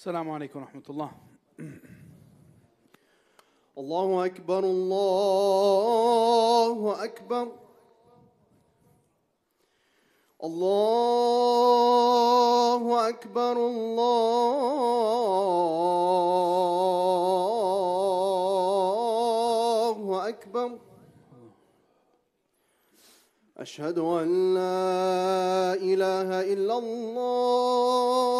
السلام عليكم ورحمة الله. الله أكبر الله أكبر. الله أكبر الله أكبر. أشهد أن لا إله إلا الله.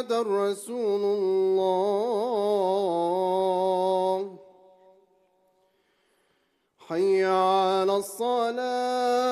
رسول الله. حي على الصلاة.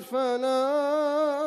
فلا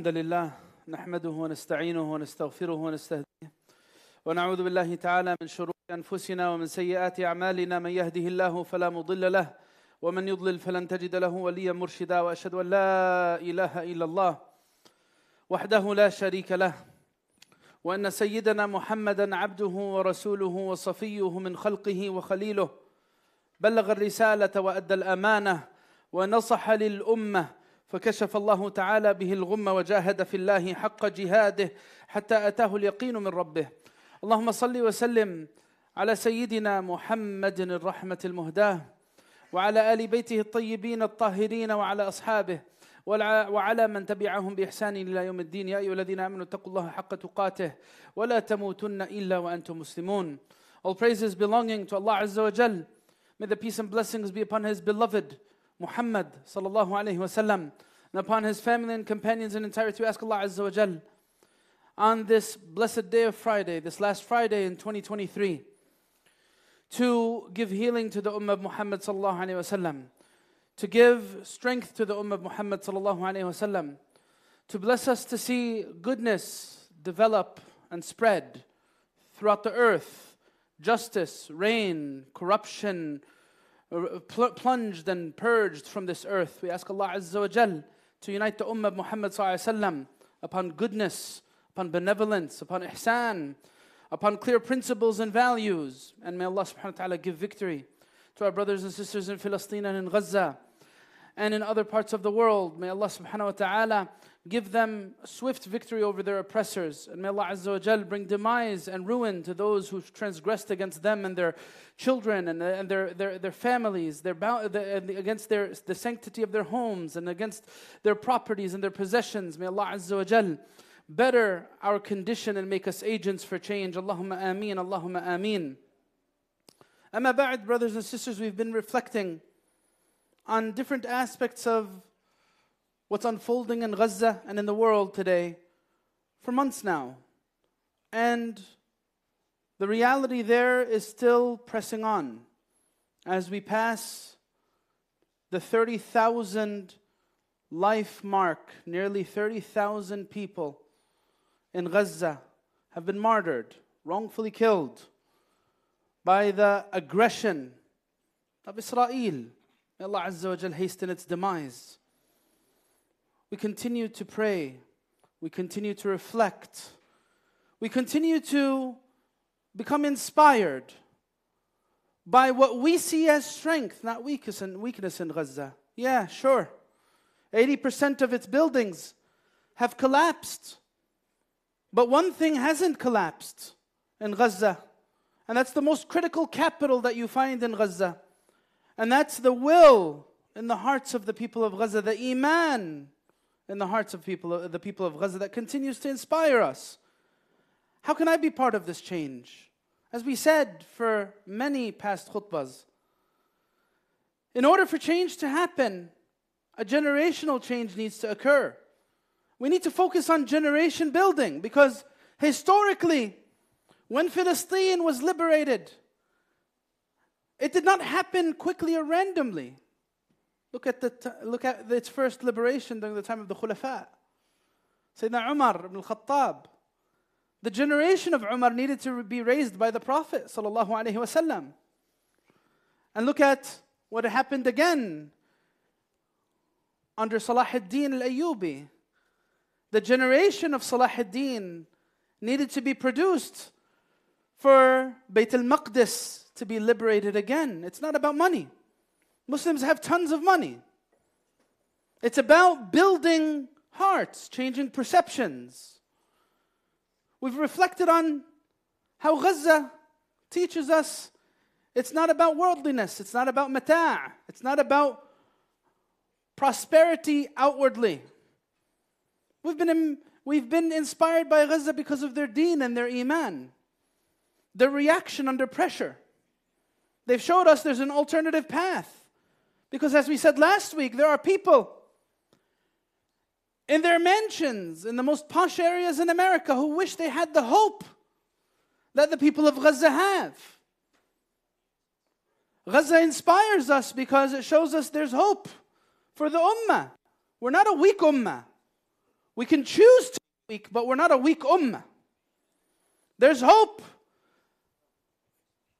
الحمد لله نحمده ونستعينه ونستغفره ونستهديه ونعوذ بالله تعالى من شرور أنفسنا ومن سيئات أعمالنا. من يهده الله فلا مضل له ومن يضلل فلن تجد له وليا مرشدا. وأشهد أن لا إله إلا الله وحده لا شريك له وأن سيدنا محمدا عبده ورسوله وصفيه من خلقه وخليله. بلغ الرسالة وأدى الأمانة ونصح للأمة فكشف الله تعالى به الغم وجاهد في الله حق جهاده حتى أتاه اليقين من ربه. اللهم صل وسلم على سيدنا محمد الرحمة المهداة وعلى آل بيته الطيبين الطاهرين وعلى أصحابه والع- وعلى من تبعهم بإحسان إلى يوم الدين. يا أيها الذين آمنوا اتقوا الله حق تقاته ولا تموتن إلا وأنتم مسلمون. All praises belonging to Allah Azza wa Jal. May the peace and blessings be upon His beloved. Muhammad sallallahu alayhi wasallam and upon his family and companions in entirety. We ask Allah Azza wa Jal on this blessed day of Friday, this last Friday in 2023, to give healing to the Ummah of Muhammad sallallahu alayhi wasallam, to give strength to the Ummah of Muhammad sallallahu alayhi wasallam, to bless us to see goodness develop and spread throughout the earth, justice, reign, corruption, Uh, plunged and purged from this earth. We ask Allah Azza wa Jal to unite the Ummah of Muhammad upon goodness, upon benevolence, upon ihsan, upon clear principles and values. And may Allah subhanahu wa ta'ala give victory to our brothers and sisters in Palestine and in Gaza and in other parts of the world. May Allah subhanahu wa ta'ala give them swift victory over their oppressors. And may Allah Azza wa bring demise and ruin to those who transgressed against them and their children and, and their, their, their families, their, the, against their, the sanctity of their homes and against their properties and their possessions. May Allah Azza wa better our condition and make us agents for change. Allahumma ameen, Allahumma ameen. Amma ba'd, brothers and sisters, we've been reflecting on different aspects of what's unfolding in Gaza and in the world today for months now. And the reality there is still pressing on as we pass the 30,000 life mark, nearly 30,000 people in Gaza have been martyred, wrongfully killed by the aggression of Israel. May Allah Azza wa Jal hasten its demise. We continue to pray. We continue to reflect. We continue to become inspired by what we see as strength, not weakness and weakness in Gaza. Yeah, sure. 80% of its buildings have collapsed. But one thing hasn't collapsed in Gaza, and that's the most critical capital that you find in Gaza. And that's the will in the hearts of the people of Gaza, the iman in the hearts of people, the people of Gaza that continues to inspire us. How can I be part of this change? As we said for many past khutbahs, in order for change to happen, a generational change needs to occur. We need to focus on generation building because historically, when Philistine was liberated, it did not happen quickly or randomly. Look at, the look at its first liberation during the time of the Khulafa. Sayyidina Umar ibn al-Khattab. The generation of Umar needed to be raised by the Prophet sallallahu alaihi wasallam. And look at what happened again under Salah ad-Din al-Ayyubi. The generation of Salah ad-Din needed to be produced for Bayt al-Maqdis to be liberated again. It's not about money. Muslims have tons of money. It's about building hearts, changing perceptions. We've reflected on how Gaza teaches us it's not about worldliness, it's not about mata', it's not about prosperity outwardly. We've been, we've been inspired by Gaza because of their deen and their iman, their reaction under pressure. They've showed us there's an alternative path. Because as we said last week, there are people in their mansions in the most posh areas in America who wish they had the hope that the people of Gaza have. Gaza inspires us because it shows us there's hope for the ummah. We're not a weak ummah. We can choose to be weak, but we're not a weak ummah. There's hope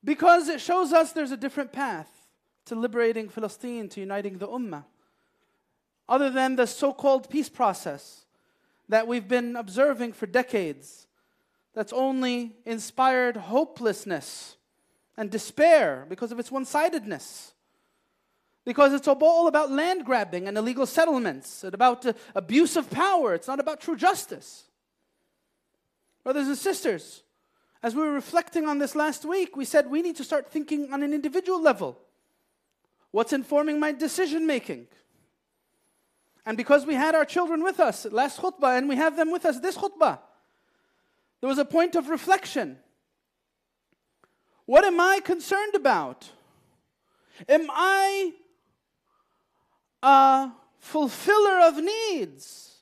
because it shows us there's a different path to liberating Palestine, to uniting the ummah. Other than the so called peace process that we've been observing for decades, that's only inspired hopelessness and despair because of its one sidedness because it's all about land grabbing and illegal settlements and about uh, abuse of power. It's not about true justice. Brothers and sisters, as we were reflecting on this last week, we said we need to start thinking on an individual level. What's informing my decision making? And because we had our children with us last khutbah and we have them with us this khutbah, there was a point of reflection. What am I concerned about? Am I a fulfiller of needs,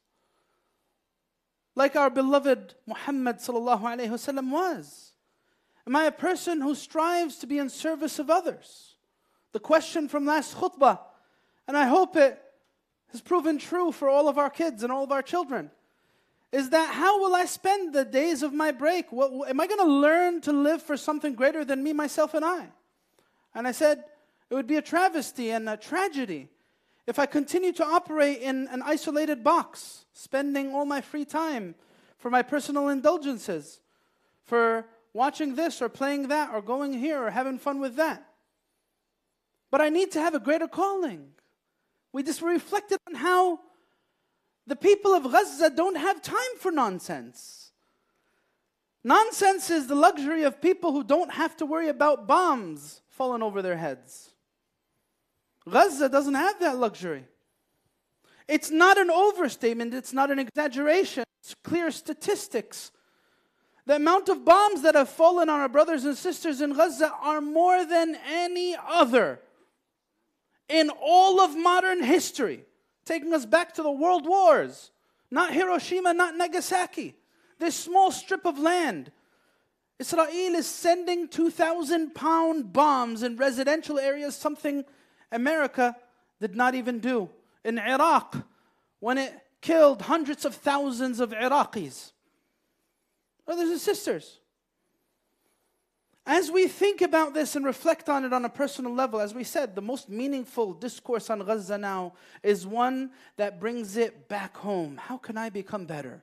like our beloved Muhammad was? Am I a person who strives to be in service of others? The question from last khutbah, and I hope it has proven true for all of our kids and all of our children, is that how will I spend the days of my break? What, am I going to learn to live for something greater than me, myself, and I? And I said, it would be a travesty and a tragedy if I continue to operate in an isolated box, spending all my free time for my personal indulgences, for watching this or playing that or going here or having fun with that. But I need to have a greater calling. We just reflected on how the people of Gaza don't have time for nonsense. Nonsense is the luxury of people who don't have to worry about bombs falling over their heads. Gaza doesn't have that luxury. It's not an overstatement, it's not an exaggeration, it's clear statistics. The amount of bombs that have fallen on our brothers and sisters in Gaza are more than any other in all of modern history, taking us back to the world wars. Not Hiroshima, not Nagasaki. This small strip of land. Israel is sending 2,000 pound bombs in residential areas, something America did not even do in Iraq when it killed hundreds of thousands of Iraqis. Brothers and sisters, as we think about this and reflect on it on a personal level, as we said, the most meaningful discourse on Gaza now is one that brings it back home. How can I become better?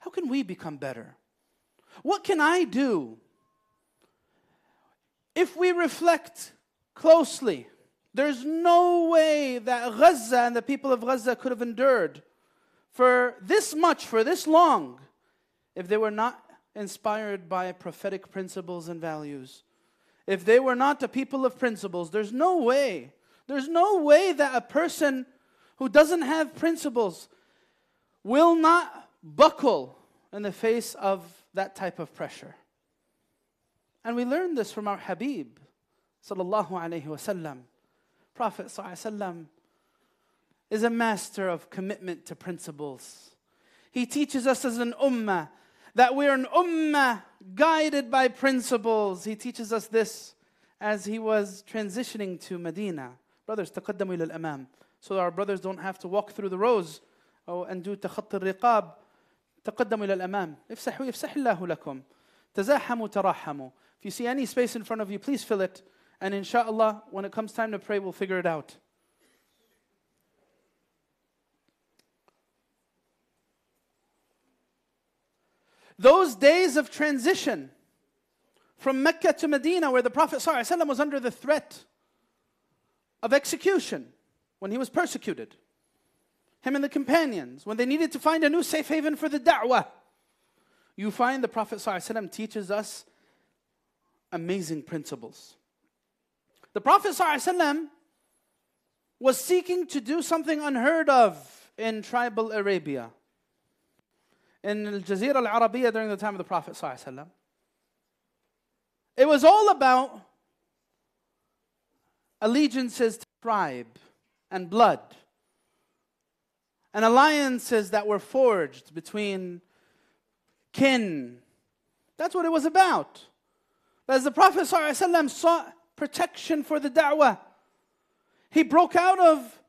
How can we become better? What can I do? If we reflect closely, there's no way that Gaza and the people of Gaza could have endured for this much, for this long, if they were not inspired by prophetic principles and values. If they were not a people of principles, there's no way, there's no way that a person who doesn't have principles will not buckle in the face of that type of pressure. And we learn this from our Habib, sallallahu alaihi wasallam. Prophet sallallahu is a master of commitment to principles. He teaches us as an ummah that we're an ummah guided by principles. He teaches us this as he was transitioning to Medina. Brothers, تقدموا إلى الأمام. So our brothers don't have to walk through the rows oh, and do تخط الرقاب. تقدموا إلى الأمام. افسحوا يفسح الله لكم. تزاحموا تراحموا. If you see any space in front of you, please fill it. And inshallah, when it comes time to pray, we'll figure it out. Those days of transition from Mecca to Medina, where the Prophet ﷺ was under the threat of execution when he was persecuted, him and the companions, when they needed to find a new safe haven for the da'wah, you find the Prophet ﷺ teaches us amazing principles. The Prophet ﷺ was seeking to do something unheard of in tribal Arabia in Al Jazeera Al Arabiya during the time of the Prophet. It was all about allegiances to tribe and blood, and alliances that were forged between kin. That's what it was about. But as the Prophet ﷺ sought protection for the da'wah, he broke out of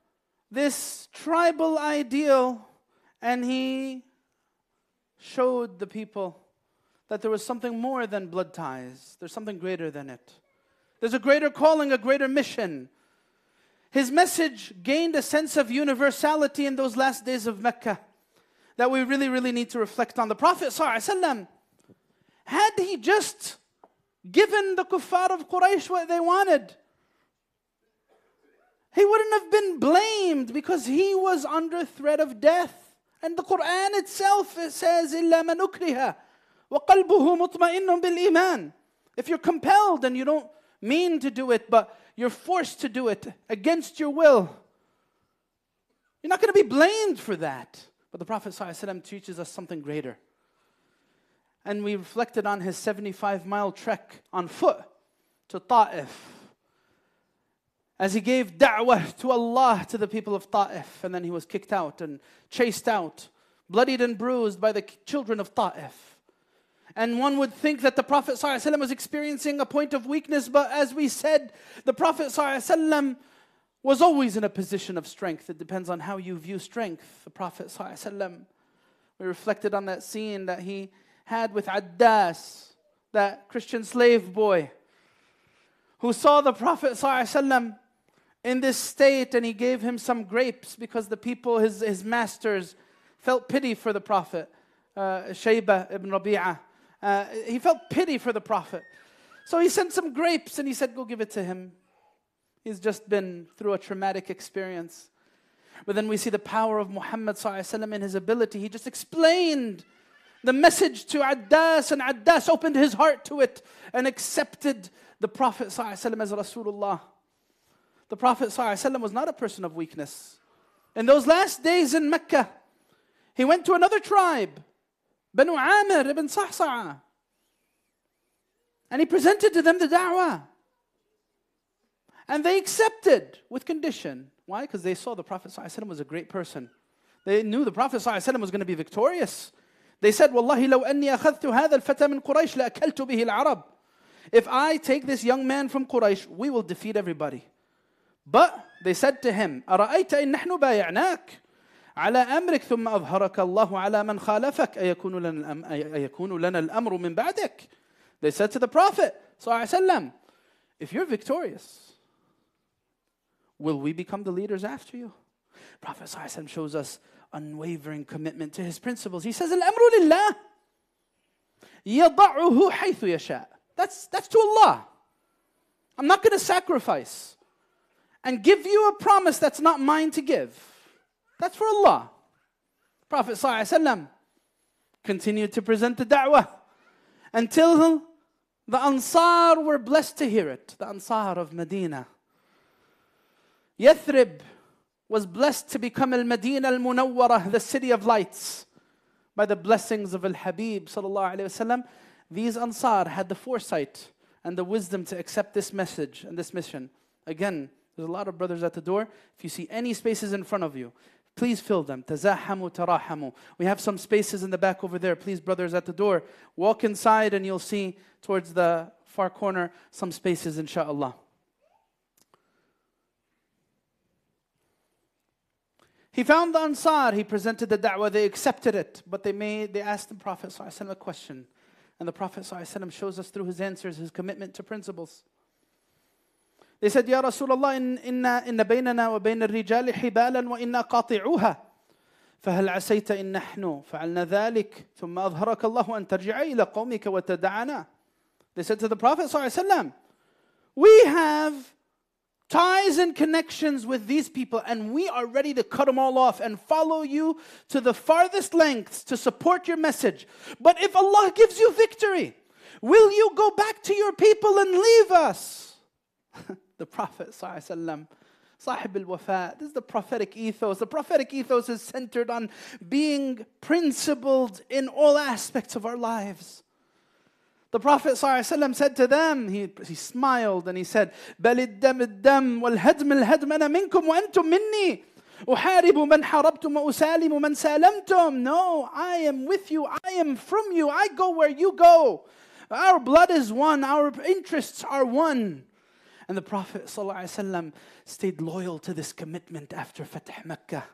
this tribal ideal and he showed the people that there was something more than blood ties, there's something greater than it. There's a greater calling, a greater mission. His message gained a sense of universality in those last days of Mecca that we really, really need to reflect on. The Prophet, ﷺ, had he just given the kuffar of Quraysh what they wanted, he wouldn't have been blamed because he was under threat of death. And the Quran itself it says, إِلَّا مَنْ أُكْرِهَ وَقَلْبُهُ مُطْمَئِنٌ بِالْإِيمَانِ If you're compelled and you don't mean to do it, but you're forced to do it against your will, you're not going to be blamed for that. But the Prophet ﷺ teaches us something greater. And we reflected on his 75 mile trek on foot to Ta'if as he gave da'wah to Allah to the people of Ta'if, and then he was kicked out and chased out, bloodied and bruised by the children of Ta'if. And one would think that the Prophet ﷺ was experiencing a point of weakness, but as we said, the Prophet ﷺ was always in a position of strength. It depends on how you view strength. The Prophet ﷺ, we reflected on that scene that he had with Addas, that Christian slave boy, who saw the Prophet ﷺ in this state and he gave him some grapes because the people, his, his masters, felt pity for the Prophet. Uh, Shayba ibn Rabi'ah. Uh, he felt pity for the Prophet. So he sent some grapes and he said, Go give it to him. He's just been through a traumatic experience. But then we see the power of Muhammad in his ability. He just explained the message to Addas, and Addas opened his heart to it and accepted the Prophet as Rasulullah. The Prophet ﷺ was not a person of weakness. In those last days in Mecca, he went to another tribe, Banu Amir ibn Sahsa'a. And he presented to them the da'wah. And they accepted with condition. Why? Because they saw the Prophet ﷺ was a great person. They knew the Prophet ﷺ was going to be victorious. They said, Wallahi, لو أني أخذت هذا الفتى من قريش لأكلت به العرب. If I take this young man from Quraysh, we will defeat everybody. But they said to him, أرأيت إن نحن بايعناك على أمرك ثم أظهرك الله على من خالفك أيكون لنا الأم- أيكون لنا الأمر من بعدك They said to the Prophet صلى الله عليه وسلم, If you're victorious, will we become the leaders after you? Prophet صلى الله عليه وسلم shows us unwavering commitment to his principles. He says, الأمر لله يضعه حيث يشاء. That's, that's to Allah. I'm not going to sacrifice and give you a promise that's not mine to give. That's for Allah. Prophet ﷺ continued to present the da'wah until the Ansar were blessed to hear it. The Ansar of Medina. Yathrib was blessed to become Al Medina Al Munawwarah, the city of lights, by the blessings of Al Habib. These Ansar had the foresight and the wisdom to accept this message and this mission. Again, there's a lot of brothers at the door. If you see any spaces in front of you, please fill them. Tazahamu tarahamu. We have some spaces in the back over there. Please, brothers at the door, walk inside and you'll see towards the far corner some spaces, inshallah. He found the Ansar, he presented the da'wah, they accepted it, but they made they asked the Prophet a question. And the Prophet shows us through his answers his commitment to principles. They said, Ya Rasulullah, in, inna, inna baynana wa bayna الرجال حبالا وإنا قاطعوها فهل عسيت إن نحن فعلنا ذلك ثم أظهرك الله أن ترجع إلى قومك وتدعنا They said to the Prophet ﷺ, We have ties and connections with these people, and we are ready to cut them all off and follow you to the farthest lengths to support your message. But if Allah gives you victory, will you go back to your people and leave us? the Prophet, ﷺ, Sahib al Wafa, this is the prophetic ethos. The prophetic ethos is centered on being principled in all aspects of our lives. The Prophet ﷺ said to them, he, he smiled and he said, بل الدم الدم والهدم الهدم أنا منكم وأنتم مني أحارب من حاربتم وأسالم من سالمتم No, I am with you, I am from you, I go where you go. Our blood is one, our interests are one. And the Prophet ﷺ stayed loyal to this commitment after Fatih Mecca.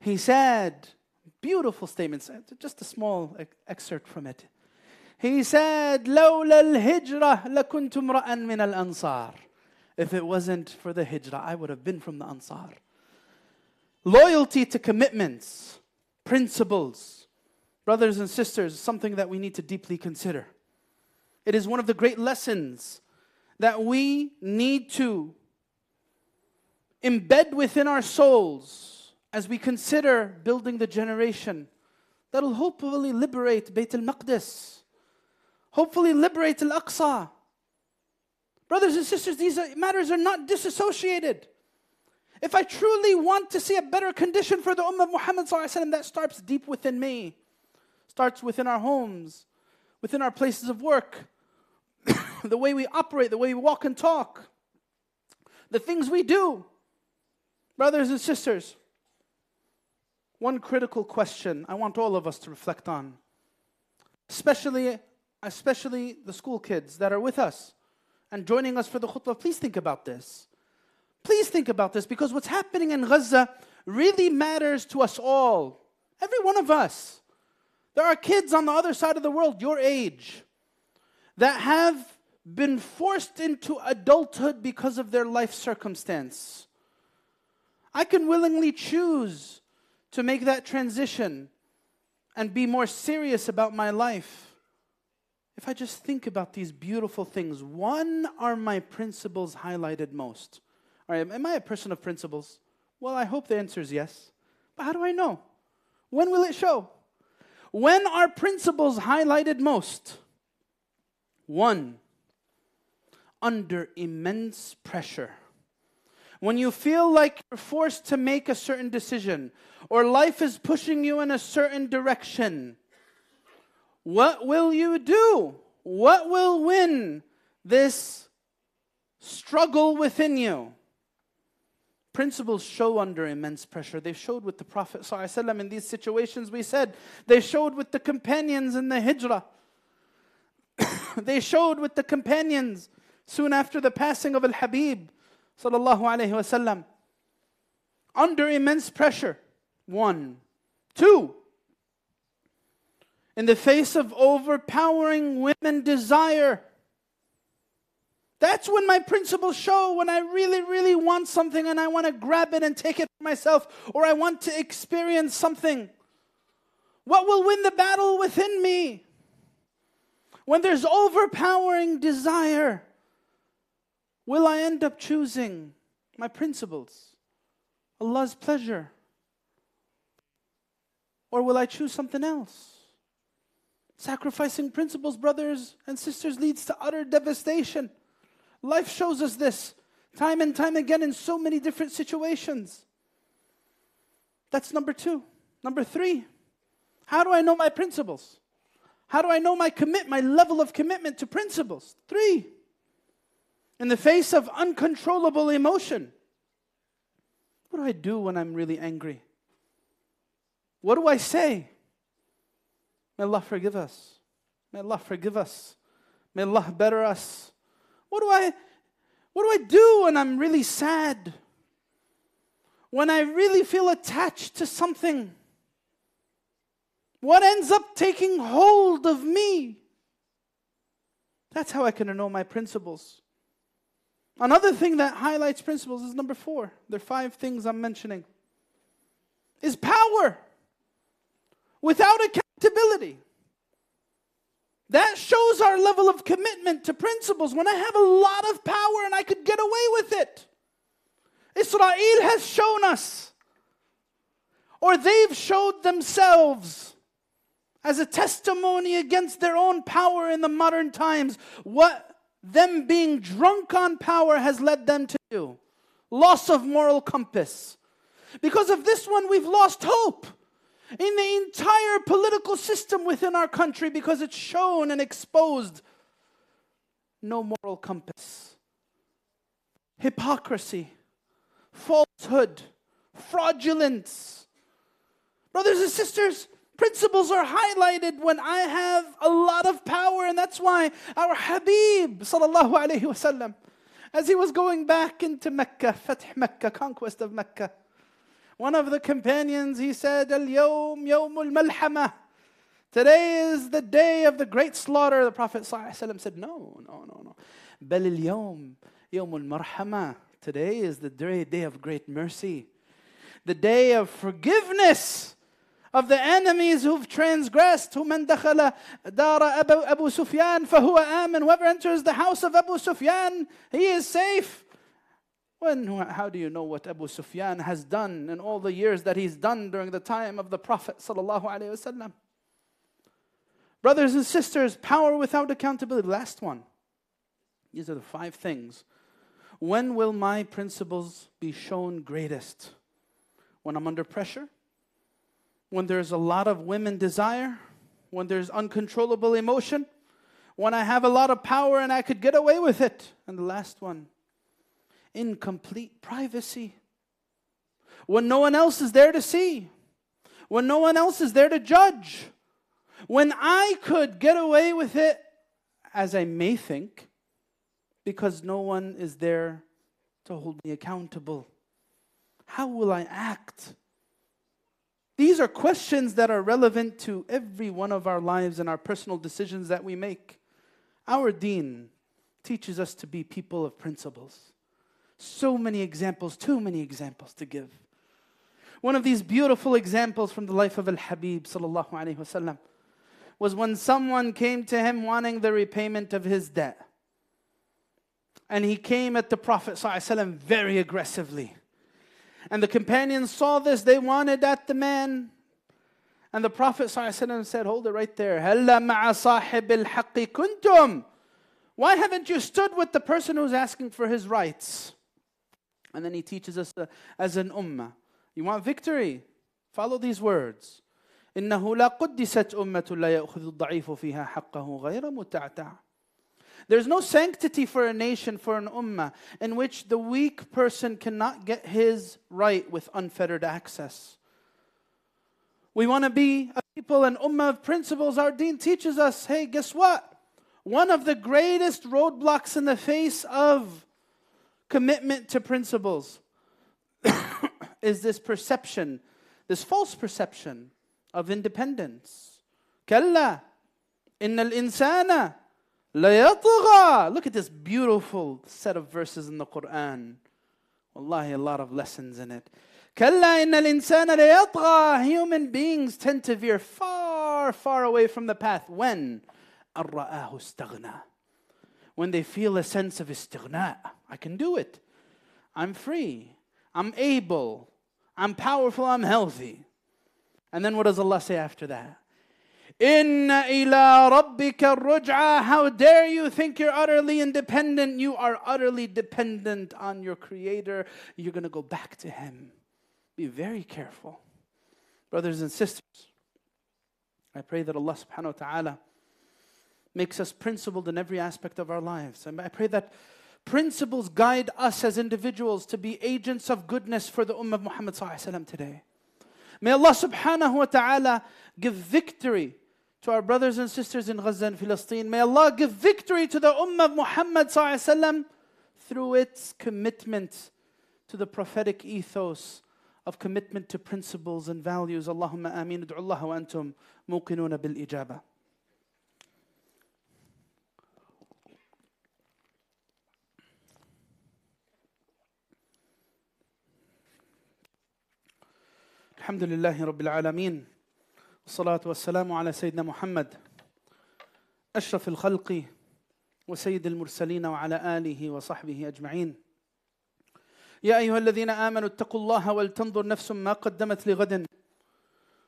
He said, beautiful statements, just a small excerpt from it. He said, لولا الهجرة لكنت امرأ من الأنصار. If it wasn't for the hijrah, I would have been from the Ansar. Loyalty to commitments, principles, brothers and sisters, is something that we need to deeply consider. It is one of the great lessons that we need to embed within our souls as we consider building the generation that'll hopefully liberate Bayt al Maqdis, hopefully liberate Al Aqsa. Brothers and sisters, these matters are not disassociated. If I truly want to see a better condition for the Ummah of Muhammad, that starts deep within me, starts within our homes, within our places of work, the way we operate, the way we walk and talk, the things we do. Brothers and sisters, one critical question I want all of us to reflect on, especially, especially the school kids that are with us and joining us for the khutbah, please think about this. Please think about this because what's happening in Gaza really matters to us all. Every one of us. There are kids on the other side of the world, your age, that have been forced into adulthood because of their life circumstance. I can willingly choose to make that transition and be more serious about my life if I just think about these beautiful things. One are my principles highlighted most. All right, am I a person of principles? Well, I hope the answer is yes. But how do I know? When will it show? When are principles highlighted most? One, under immense pressure. When you feel like you're forced to make a certain decision or life is pushing you in a certain direction, what will you do? What will win this struggle within you? Principles show under immense pressure. They showed with the Prophet ﷺ in these situations we said. They showed with the companions in the hijrah. they showed with the companions soon after the passing of Al Habib sallallahu wasallam under immense pressure. One. Two. In the face of overpowering women desire. That's when my principles show when I really, really want something and I want to grab it and take it for myself, or I want to experience something. What will win the battle within me? When there's overpowering desire, will I end up choosing my principles, Allah's pleasure? Or will I choose something else? Sacrificing principles, brothers and sisters, leads to utter devastation. Life shows us this time and time again in so many different situations. That's number two. Number three, how do I know my principles? How do I know my commit, my level of commitment to principles? Three, in the face of uncontrollable emotion, what do I do when I'm really angry? What do I say? May Allah forgive us. May Allah forgive us. May Allah better us. What do I what do I do when I'm really sad? When I really feel attached to something? What ends up taking hold of me? That's how I can know my principles. Another thing that highlights principles is number four. There are five things I'm mentioning. Is power without accountability. That shows our level of commitment to principles. When I have a lot of power and I could get away with it. Israel has shown us, or they've showed themselves as a testimony against their own power in the modern times, what them being drunk on power has led them to do. Loss of moral compass. Because of this one, we've lost hope in the entire political system within our country because it's shown and exposed no moral compass. Hypocrisy, falsehood, fraudulence. Brothers and sisters, principles are highlighted when I have a lot of power, and that's why our Habib, sallallahu alaihi wasallam, as he was going back into Mecca, Fath Mecca, conquest of Mecca, one of the companions, he said, Al-yawm yawmul malhama. Today is the day of the great slaughter. The Prophet said, No, no, no, no. Bal al-yawm yawmul marhama. Today is the day of great mercy. The day of forgiveness of the enemies who've transgressed. ومن دخل دار أبو, Abu Sufyan فهو آمن. Whoever enters the house of Abu Sufyan, he is safe. When, how do you know what Abu Sufyan has done in all the years that he's done during the time of the Prophet sallallahu Brothers and sisters, power without accountability. Last one. These are the five things. When will my principles be shown greatest? When I'm under pressure? When there's a lot of women desire? When there's uncontrollable emotion? When I have a lot of power and I could get away with it? And the last one in complete privacy. When no one else is there to see, when no one else is there to judge, when I could get away with it as I may think, because no one is there to hold me accountable. How will I act? These are questions that are relevant to every one of our lives and our personal decisions that we make. Our deen teaches us to be people of principles. So many examples, too many examples to give. One of these beautiful examples from the life of Al Habib was when someone came to him wanting the repayment of his debt. And he came at the Prophet very aggressively. And the companions saw this, they wanted at the man. And the Prophet ﷺ said, Hold it right there. Why haven't you stood with the person who's asking for his rights? And then he teaches us uh, as an ummah. You want victory? Follow these words. إنه لا قدست أمة لا يأخذ الضعيف فيها حقه غير متعتع. There's no sanctity for a nation, for an ummah, in which the weak person cannot get his right with unfettered access. We want to be a people, an ummah of principles. Our deen teaches us hey, guess what? One of the greatest roadblocks in the face of commitment to principles is this perception, this false perception of independence. Kalla, innal insana ليطغى. Look at this beautiful set of verses in the Quran. Wallahi, a lot of lessons in it. كلا إن الإنسان ليطغى. Human beings tend to veer far, far away from the path. When? أن رآه استغنى. When they feel a sense of استغناء. I can do it. I'm free. I'm able. I'm powerful. I'm healthy. And then what does Allah say after that? Inna ila rabbika ruj'a. How dare you think you're utterly independent? You are utterly dependent on your Creator. You're going to go back to Him. Be very careful. Brothers and sisters, I pray that Allah subhanahu wa ta'ala makes us principled in every aspect of our lives. And I pray that principles guide us as individuals to be agents of goodness for the Ummah of Muhammad today. May Allah subhanahu wa ta'ala give victory to our brothers and sisters in Gaza and Palestine. May Allah give victory to the Ummah of Muhammad through its commitment to the prophetic ethos of commitment to principles and values. Allahumma ameen. Ad'u Allah wa antum muqinuna bil ijaba. الحمد لله رب العالمين والصلاة والسلام على سيدنا محمد أشرف الخلق وسيد المرسلين وعلى آله وصحبه أجمعين. يا أيها الذين آمنوا اتقوا الله ولتنظر نفس ما قدمت لغد.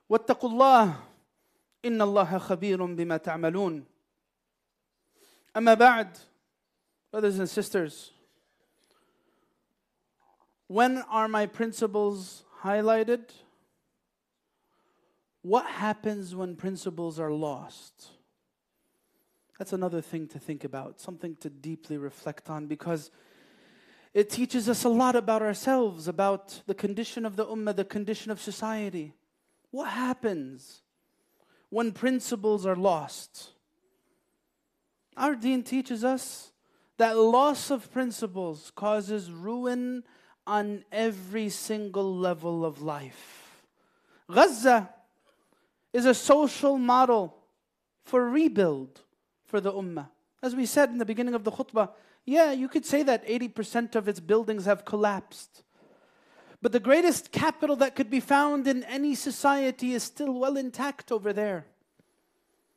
واتقوا الله إن الله خبير بما تعملون. أما بعد brothers and sisters when are my principles highlighted? What happens when principles are lost? That's another thing to think about, something to deeply reflect on because it teaches us a lot about ourselves, about the condition of the ummah, the condition of society. What happens when principles are lost? Our deen teaches us that loss of principles causes ruin on every single level of life. Gaza is a social model for rebuild for the ummah. As we said in the beginning of the khutbah, yeah, you could say that 80% of its buildings have collapsed. But the greatest capital that could be found in any society is still well intact over there.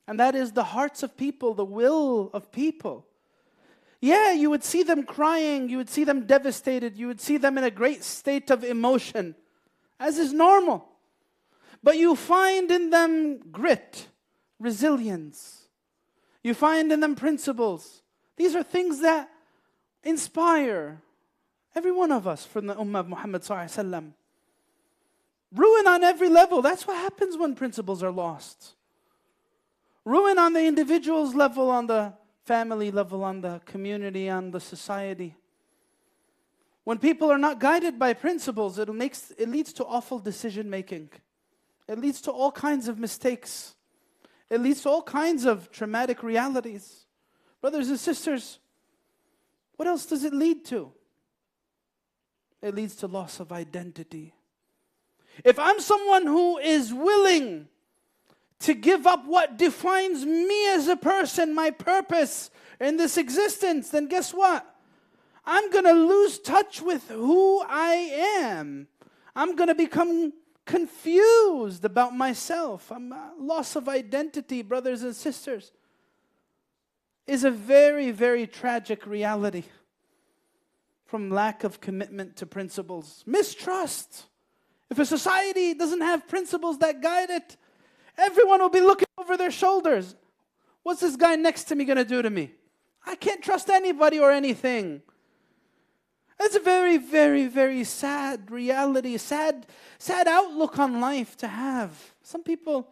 And that is the hearts of people, the will of people. Yeah, you would see them crying, you would see them devastated, you would see them in a great state of emotion, as is normal. But you find in them grit, resilience. You find in them principles. These are things that inspire every one of us from the Ummah of Muhammad. Ruin on every level. That's what happens when principles are lost. Ruin on the individual's level, on the family level, on the community, on the society. When people are not guided by principles, it, makes, it leads to awful decision making. It leads to all kinds of mistakes. It leads to all kinds of traumatic realities. Brothers and sisters, what else does it lead to? It leads to loss of identity. If I'm someone who is willing to give up what defines me as a person, my purpose in this existence, then guess what? I'm going to lose touch with who I am. I'm going to become confused about myself. I'm loss of identity, brothers and sisters, is a very, very tragic reality from lack of commitment to principles. Mistrust. If a society doesn't have principles that guide it, everyone will be looking over their shoulders. What's this guy next to me going to do to me? I can't trust anybody or anything. It's a very, very, very sad reality, sad, sad outlook on life to have. Some people,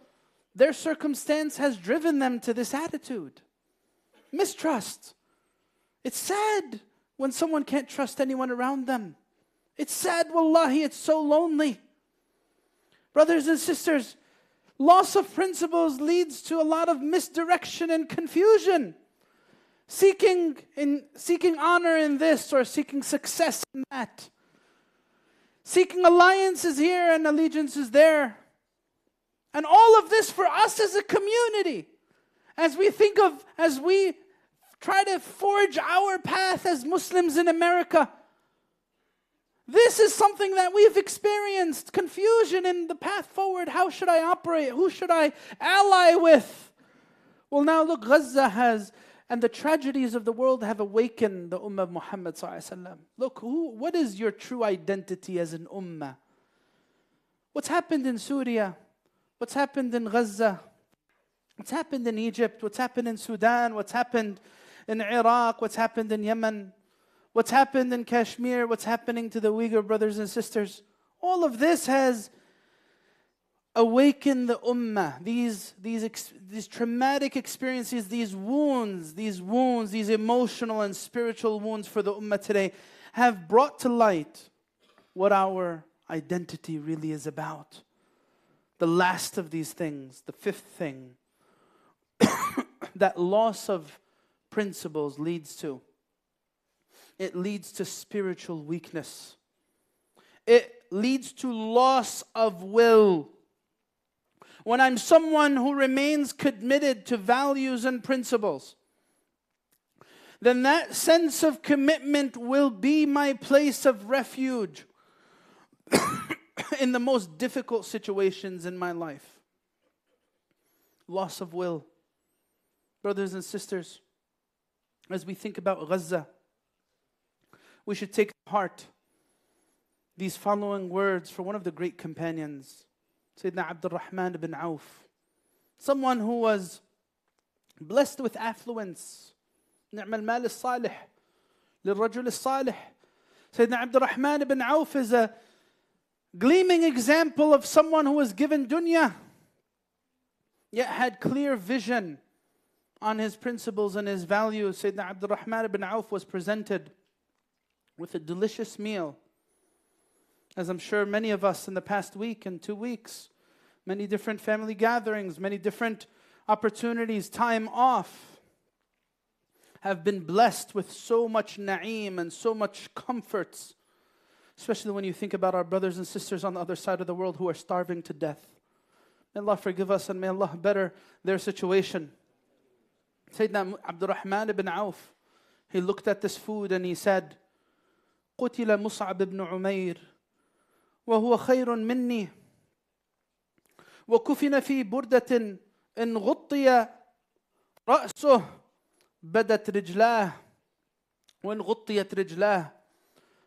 their circumstance has driven them to this attitude. Mistrust. It's sad when someone can't trust anyone around them. It's sad, wallahi, it's so lonely. Brothers and sisters, loss of principles leads to a lot of misdirection and confusion. Seeking in seeking honor in this or seeking success in that. Seeking alliances here and allegiances there. And all of this for us as a community. As we think of, as we try to forge our path as Muslims in America. This is something that we've experienced confusion in the path forward. How should I operate? Who should I ally with? Well, now look, Gaza has, and the tragedies of the world have awakened the Ummah of Muhammad. Look, who, what is your true identity as an Ummah? What's happened in Syria? What's happened in Gaza? What's happened in Egypt? What's happened in Sudan? What's happened in Iraq? What's happened in Yemen? What's happened in Kashmir? What's happening to the Uyghur brothers and sisters? All of this has awakened the ummah. These, these, ex- these traumatic experiences, these wounds, these wounds, these emotional and spiritual wounds for the ummah today have brought to light what our identity really is about. The last of these things, the fifth thing, that loss of principles leads to it leads to spiritual weakness. It leads to loss of will. When I'm someone who remains committed to values and principles, then that sense of commitment will be my place of refuge in the most difficult situations in my life. Loss of will. Brothers and sisters, as we think about Gaza, we should take heart these following words for one of the great companions, Sayyidina Abdul Rahman ibn Auf, someone who was blessed with affluence. نعم المال الصالح للرجل الصالح Sayyidina Abdul Rahman ibn Auf is a gleaming example of someone who was given dunya, yet had clear vision on his principles and his values. Sayyidina Abdul Rahman ibn Auf was presented with a delicious meal. As I'm sure many of us in the past week and two weeks, many different family gatherings, many different opportunities, time off, have been blessed with so much na'im and so much comforts, especially when you think about our brothers and sisters on the other side of the world who are starving to death. May Allah forgive us and may Allah better their situation. Sayyidina Abdurrahman ibn Auf, he looked at this food and he said, قتل مصعب بن عمير وهو خير مني وكفن في بردة إن غطي رأسه بدت رجلاه وإن غطيت رجلاه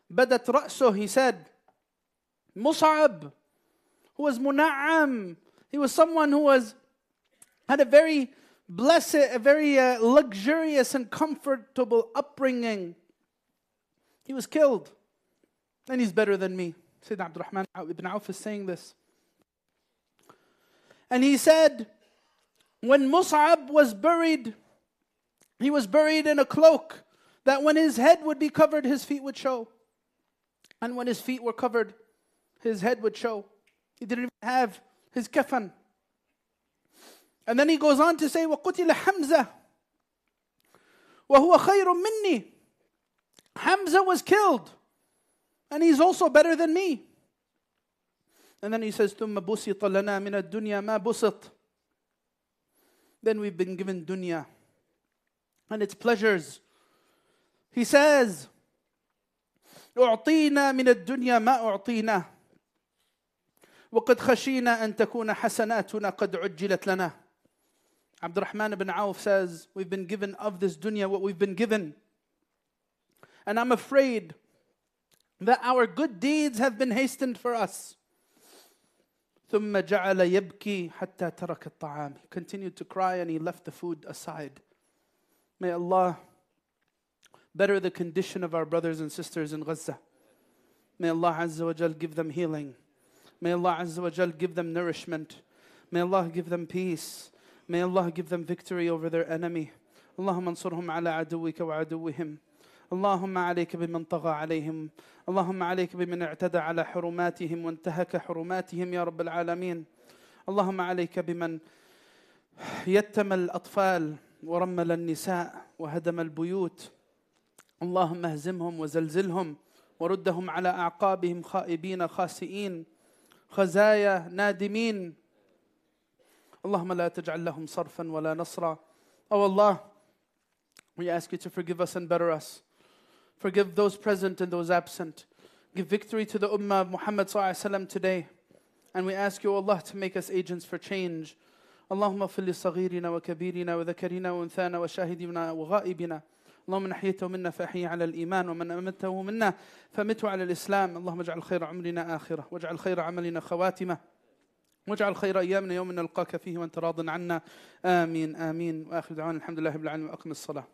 بدت رأسه he said Mus'ab who was muna'am he was someone who was had a very blessed a very uh, luxurious and comfortable upbringing he was killed. And he's better than me. Sayyidina Abdurrahman ibn Auf is saying this. And he said, when Mus'ab was buried, he was buried in a cloak that when his head would be covered, his feet would show. And when his feet were covered, his head would show. He didn't even have his kafan. And then he goes on to say, وَقُتِلَ حَمْزَةً وَهُوَ خَيْرٌ مِنِّي Hamza was killed, and he's also better than me. And then he says, ثُمَّ بُسِطَ لَنَا مِنَ الدُّنْيَا مَا بُسِط Then we've been given dunya and its pleasures. He says, أعطينا من الدنيا ما أعطينا وقد خشينا أن تكون حسناتنا قد عجلت لنا Abdurrahman ibn Auf says, We've been given of this dunya what we've been given. And I'm afraid that our good deeds have been hastened for us. ثم جعل يبكي حتى ترك الطعام. He continued to cry and he left the food aside. May Allah better the condition of our brothers and sisters in Gaza. May Allah Azza wa Jal give them healing. May Allah Azza wa Jal give them nourishment. May Allah give them peace. May Allah give them victory over their enemy. اللهم انصرهم على عدوك وعدوهم. اللهم عليك بمن طغى عليهم. اللهم عليك بمن اعتدى على حرماتهم وانتهك حرماتهم يا رب العالمين. اللهم عليك بمن يتم الأطفال ورمل النساء وهدم البيوت. اللهم اهزمهم وزلزلهم وردهم على أعقابهم خائبين خاسئين. خزايا نادمين. اللهم لا تجعل لهم صرفا ولا نصرا. Oh Allah, we ask you to forgive us and better us. Forgive those present and those absent. Give victory to the Ummah of Muhammad sallallahu today. And we ask you, Allah, to make us agents for change. اللهم اغفر لصغيرنا وكبيرنا وذكرنا وانثانا وشاهدنا وغائبنا اللهم من احييته منا فاحيه على الايمان ومن امته منا فمته على الاسلام اللهم اجعل خير عمرنا اخره واجعل خير عملنا خواتمه واجعل خير ايامنا يوم نلقاك فيه وانت راض عنا امين امين واخر دعوانا الحمد لله رب العالمين واقم الصلاه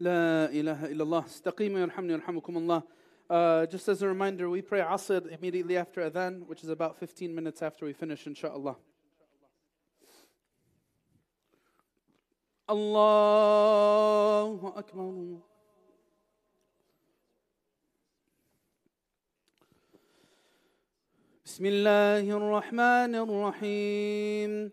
لا إله إلا الله استقيموا يرحمني يرحمكم الله Uh, just as a reminder, we pray Asr immediately after Adhan, which is about 15 minutes after we finish, inshallah. Allahu Akbar. بسم الله الرحمن الرحيم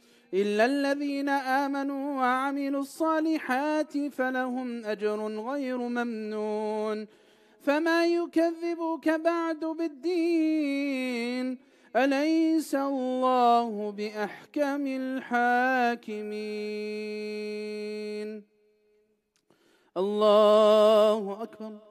إلا الذين آمنوا وعملوا الصالحات فلهم أجر غير ممنون. فما يكذبك بعد بالدين؟ أليس الله بأحكم الحاكمين؟ الله أكبر.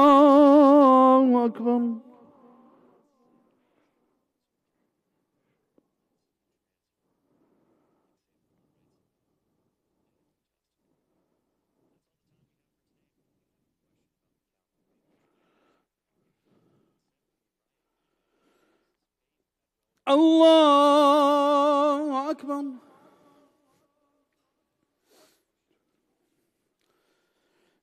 أكبر. الله أكبر.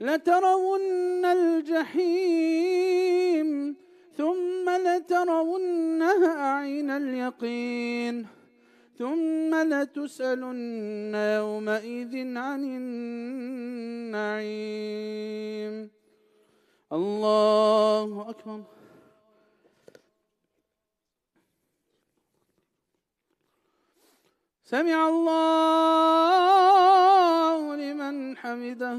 لترون الجحيم ثم لترونها عين اليقين ثم لتسألن يومئذ عن النعيم. الله أكبر. سمع الله لمن حمده.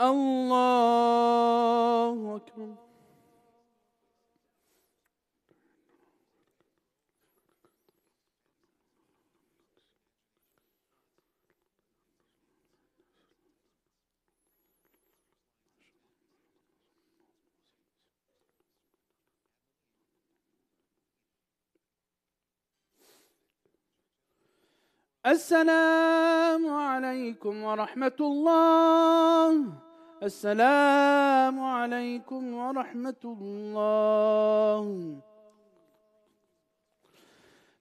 الله أكبر. السلام عليكم ورحمة الله. السلام عليكم ورحمة الله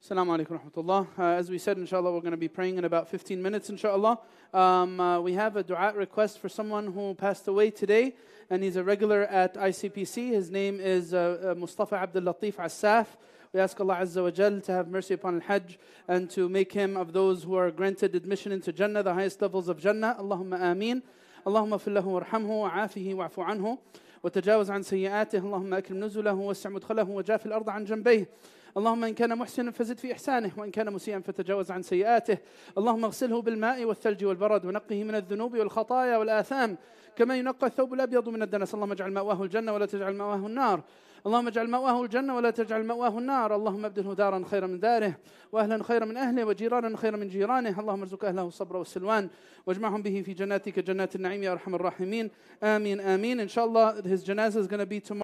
Assalamu alaikum wa rahmatullah. Uh, as we said, inshallah, we're going to be praying in about 15 minutes, inshallah. Um, uh, we have a dua request for someone who passed away today, and he's a regular at ICPC. His name is uh, uh, Mustafa Abdul Latif Assaf. We ask Allah Azza wa Jal to have mercy upon Al-Hajj and to make him of those who are granted admission into Jannah, the highest levels of Jannah. Allahumma ameen. اللهم اغفر له وارحمه وعافه واعف عنه وتجاوز عن سيئاته. اللهم اكرم نزله ووسع مدخله وجاف الأرض عن جنبيه. اللهم إن كان محسنا فزد في إحسانه وإن كان مسيئا فتجاوز عن سيئاته. اللهم اغسله بالماء والثلج والبرد ونقه من الذنوب والخطايا والآثام. كما ينقى الثوب الأبيض من الدنس. اللهم اجعل مأواه الجنة ولا تجعل مأواه النار. اللهم اجعل مأواه الجنة ولا تجعل مأواه النار. اللهم ابدله دارا خيرا من داره وأهلا خيرا من أهله وجيرانا خيرا من جيرانه. اللهم ارزق أهله الصبر والسلوان واجمعهم به في جناتك جنات النعيم يا أرحم الراحمين. آمين آمين. إن شاء الله his janazah is going to be tomorrow.